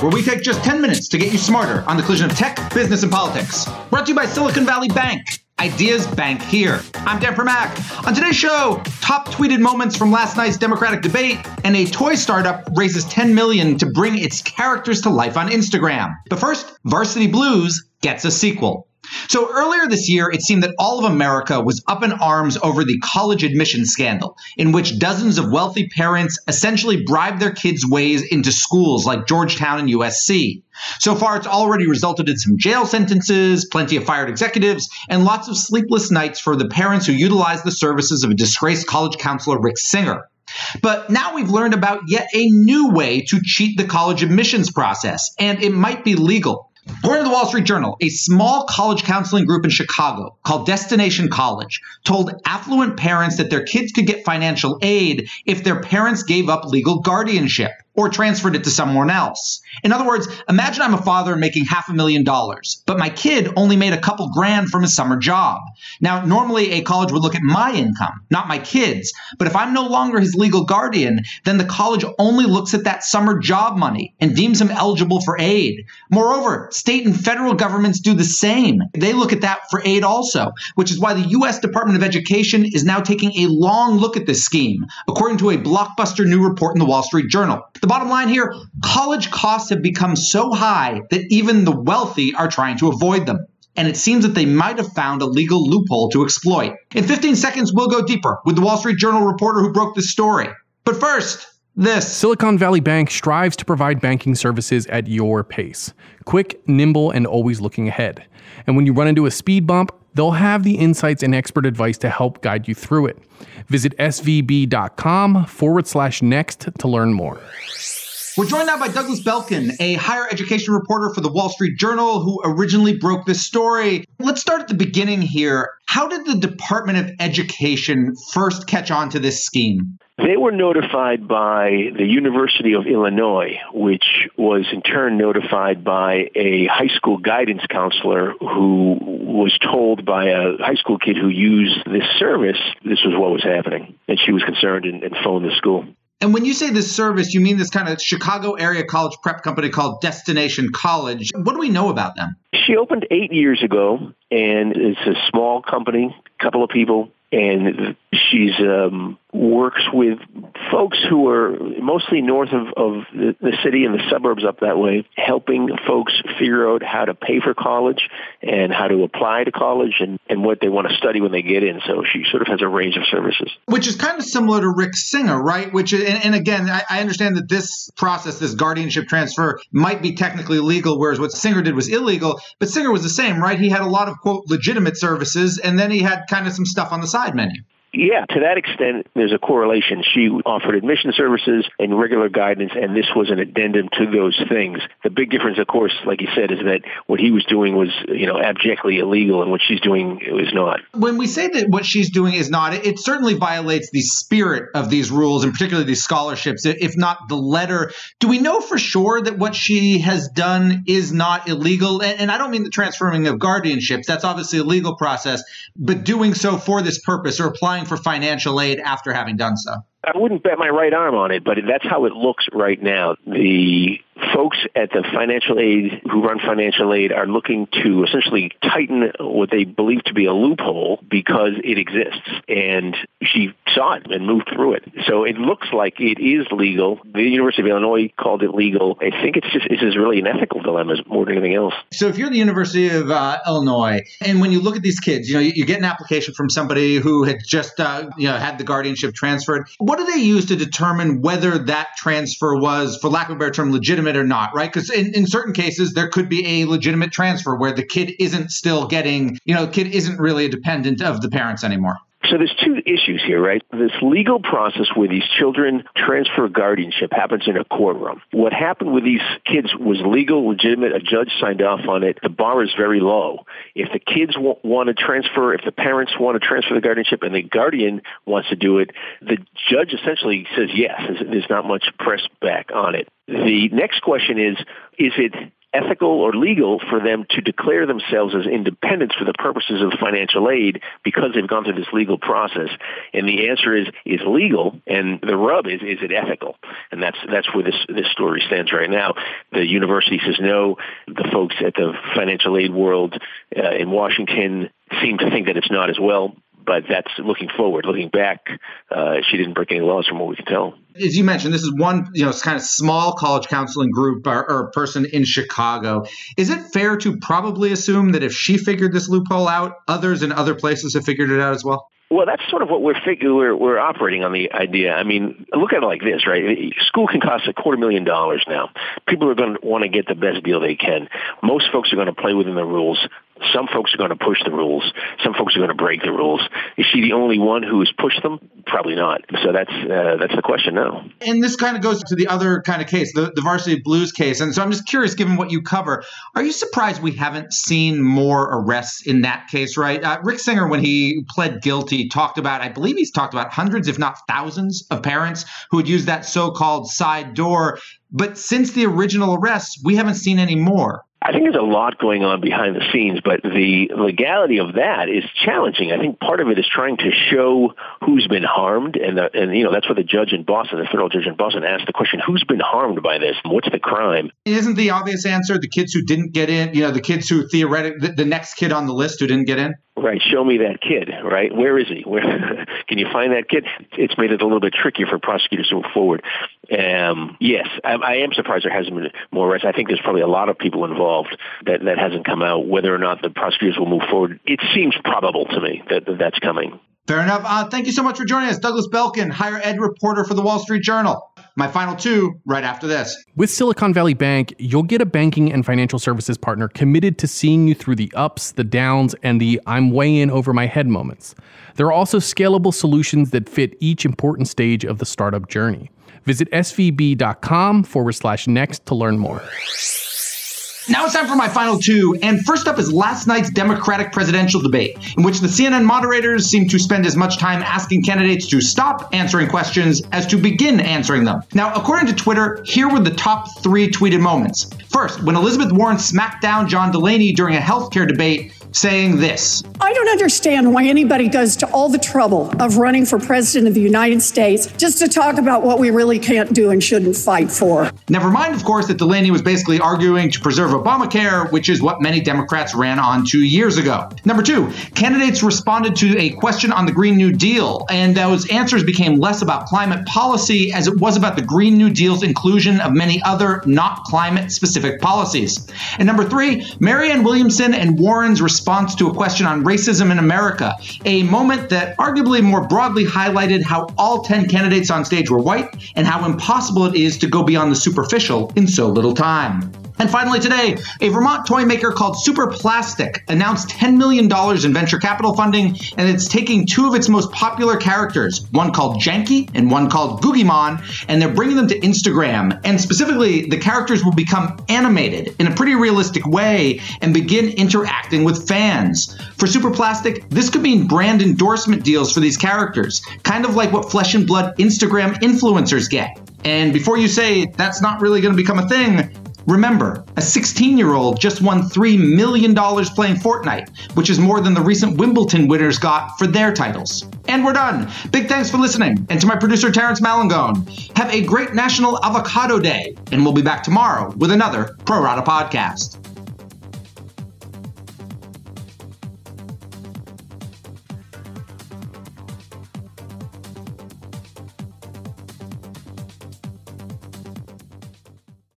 Where we take just 10 minutes to get you smarter on the collision of tech, business, and politics. Brought to you by Silicon Valley Bank. Ideas Bank here. I'm Dan Primack. On today's show, top tweeted moments from last night's Democratic debate, and a toy startup raises 10 million to bring its characters to life on Instagram. But first, Varsity Blues gets a sequel. So earlier this year, it seemed that all of America was up in arms over the college admission scandal, in which dozens of wealthy parents essentially bribed their kids' ways into schools like Georgetown and USC. So far, it's already resulted in some jail sentences, plenty of fired executives, and lots of sleepless nights for the parents who utilized the services of a disgraced college counselor, Rick Singer. But now we've learned about yet a new way to cheat the college admissions process, and it might be legal. According to the Wall Street Journal, a small college counseling group in Chicago called Destination College told affluent parents that their kids could get financial aid if their parents gave up legal guardianship or transferred it to someone else. In other words, imagine I'm a father making half a million dollars, but my kid only made a couple grand from his summer job. Now, normally a college would look at my income, not my kid's, but if I'm no longer his legal guardian, then the college only looks at that summer job money and deems him eligible for aid. Moreover, state and federal governments do the same. They look at that for aid also, which is why the US Department of Education is now taking a long look at this scheme, according to a blockbuster new report in the Wall Street Journal. The bottom line here college costs have become so high that even the wealthy are trying to avoid them. And it seems that they might have found a legal loophole to exploit. In 15 seconds, we'll go deeper with the Wall Street Journal reporter who broke this story. But first, this. Silicon Valley Bank strives to provide banking services at your pace quick, nimble, and always looking ahead. And when you run into a speed bump, they'll have the insights and expert advice to help guide you through it. Visit svb.com forward slash next to learn more. We're joined now by Douglas Belkin, a higher education reporter for the Wall Street Journal who originally broke this story. Let's start at the beginning here. How did the Department of Education first catch on to this scheme? They were notified by the University of Illinois, which was in turn notified by a high school guidance counselor who was told by a high school kid who used this service this was what was happening. And she was concerned and, and phoned the school. And when you say this service, you mean this kind of Chicago area college prep company called Destination College. What do we know about them? She opened eight years ago, and it's a small company, couple of people, and she's um, works with folks who are mostly north of, of the, the city and the suburbs up that way, helping folks figure out how to pay for college and how to apply to college and, and what they want to study when they get in. So she sort of has a range of services. Which is kind of similar to Rick Singer, right? Which and, and again, I, I understand that this process, this guardianship transfer, might be technically legal, whereas what Singer did was illegal. But Singer was the same, right? He had a lot of quote legitimate services, and then he had kind of some stuff on the side menu. Yeah, to that extent, there's a correlation. She offered admission services and regular guidance, and this was an addendum to those things. The big difference, of course, like you said, is that what he was doing was, you know, abjectly illegal, and what she's doing is not. When we say that what she's doing is not, it certainly violates the spirit of these rules, and particularly these scholarships, if not the letter. Do we know for sure that what she has done is not illegal? And, I don't mean the transferring of guardianships. That's obviously a legal process, but doing so for this purpose or applying for financial aid after having done so? I wouldn't bet my right arm on it, but that's how it looks right now. The folks at the financial aid who run financial aid are looking to essentially tighten what they believe to be a loophole because it exists. And she saw it and moved through it. So it looks like it is legal. The University of Illinois called it legal. I think it's just this is really an ethical dilemma more than anything else. So if you're the University of uh, Illinois, and when you look at these kids, you know you, get an application from somebody who had just uh, you know had the guardianship transferred. What do they use to determine whether that transfer was, for lack of a better term, legitimate or not? Right? Because in, in certain cases there could be a legitimate transfer where the kid isn't still getting, you know, the kid isn't really a dependent of the parents anymore. So there's two issues here, right? This legal process where these children transfer guardianship happens in a courtroom. What happened with these kids was legal, legitimate. A judge signed off on it. The bar is very low. If the kids w- want to transfer, if the parents want to transfer the guardianship and the guardian wants to do it, the judge essentially says yes. There's not much press back on it. The next question is, is it ethical or legal for them to declare themselves as independents for the purposes of financial aid because they've gone through this legal process? And the answer is is legal, and the rub is is it ethical? And that's that's where this this story stands right now. The university says no. The folks at the financial aid world uh, in Washington seem to think that it's not as well but that's looking forward. Looking back, uh, she didn't break any laws from what we can tell. As you mentioned, this is one you know kind of small college counseling group or, or person in Chicago. Is it fair to probably assume that if she figured this loophole out, others in other places have figured it out as well? Well, that's sort of what we're figuring. We're, we're operating on the idea. I mean, look at it like this, right? School can cost a quarter million dollars now. People are going to want to get the best deal they can. Most folks are going to play within the rules. Some folks are going to push the rules. Some folks are going to break the rules. Is she the only one who has pushed them? Probably not. So that's uh, that's the question now. And this kind of goes to the other kind of case, the, the varsity blues case. And so I'm just curious, given what you cover, are you surprised we haven't seen more arrests in that case? Right, uh, Rick Singer, when he pled guilty, talked about, I believe he's talked about hundreds, if not thousands, of parents who would use that so-called side door. But since the original arrests, we haven't seen any more. I think there's a lot going on behind the scenes, but the legality of that is challenging. I think part of it is trying to show who's been harmed, and the, and you know that's what the judge in Boston, the federal judge in Boston, asked the question: Who's been harmed by this? What's the crime? Isn't the obvious answer the kids who didn't get in? You know, the kids who theoretically the, the next kid on the list who didn't get in. Right, show me that kid. Right, where is he? Where can you find that kid? It's made it a little bit trickier for prosecutors to move forward. Um, yes, I, I am surprised there hasn't been more arrests. I think there's probably a lot of people involved that that hasn't come out. Whether or not the prosecutors will move forward, it seems probable to me that, that that's coming. Fair enough. Uh, thank you so much for joining us, Douglas Belkin, higher ed reporter for the Wall Street Journal. My final two right after this. With Silicon Valley Bank, you'll get a banking and financial services partner committed to seeing you through the ups, the downs, and the I'm way in over my head moments. There are also scalable solutions that fit each important stage of the startup journey. Visit svb.com forward slash next to learn more. Now it's time for my final two. And first up is last night's Democratic presidential debate, in which the CNN moderators seemed to spend as much time asking candidates to stop answering questions as to begin answering them. Now, according to Twitter, here were the top three tweeted moments. First, when Elizabeth Warren smacked down John Delaney during a healthcare debate, saying this I don't understand why anybody goes to all the trouble of running for president of the United States just to talk about what we really can't do and shouldn't fight for. Never mind, of course, that Delaney was basically arguing to preserve Obamacare, which is what many Democrats ran on two years ago. Number two, candidates responded to a question on the Green New Deal, and those answers became less about climate policy as it was about the Green New Deal's inclusion of many other not climate specific policies. And number three, Marianne Williamson and Warren's response to a question on racism in America, a moment that arguably more broadly highlighted how all 10 candidates on stage were white and how impossible it is to go beyond the superficial in so little time. And finally, today, a Vermont toy maker called Super Plastic announced $10 million in venture capital funding, and it's taking two of its most popular characters, one called Janky and one called Guggimon, and they're bringing them to Instagram. And specifically, the characters will become animated in a pretty realistic way and begin interacting with fans. For Super Plastic, this could mean brand endorsement deals for these characters, kind of like what Flesh and Blood Instagram influencers get. And before you say that's not really going to become a thing, Remember, a 16 year old just won $3 million playing Fortnite, which is more than the recent Wimbledon winners got for their titles. And we're done. Big thanks for listening. And to my producer, Terrence Malangone, have a great National Avocado Day. And we'll be back tomorrow with another Pro Rata podcast.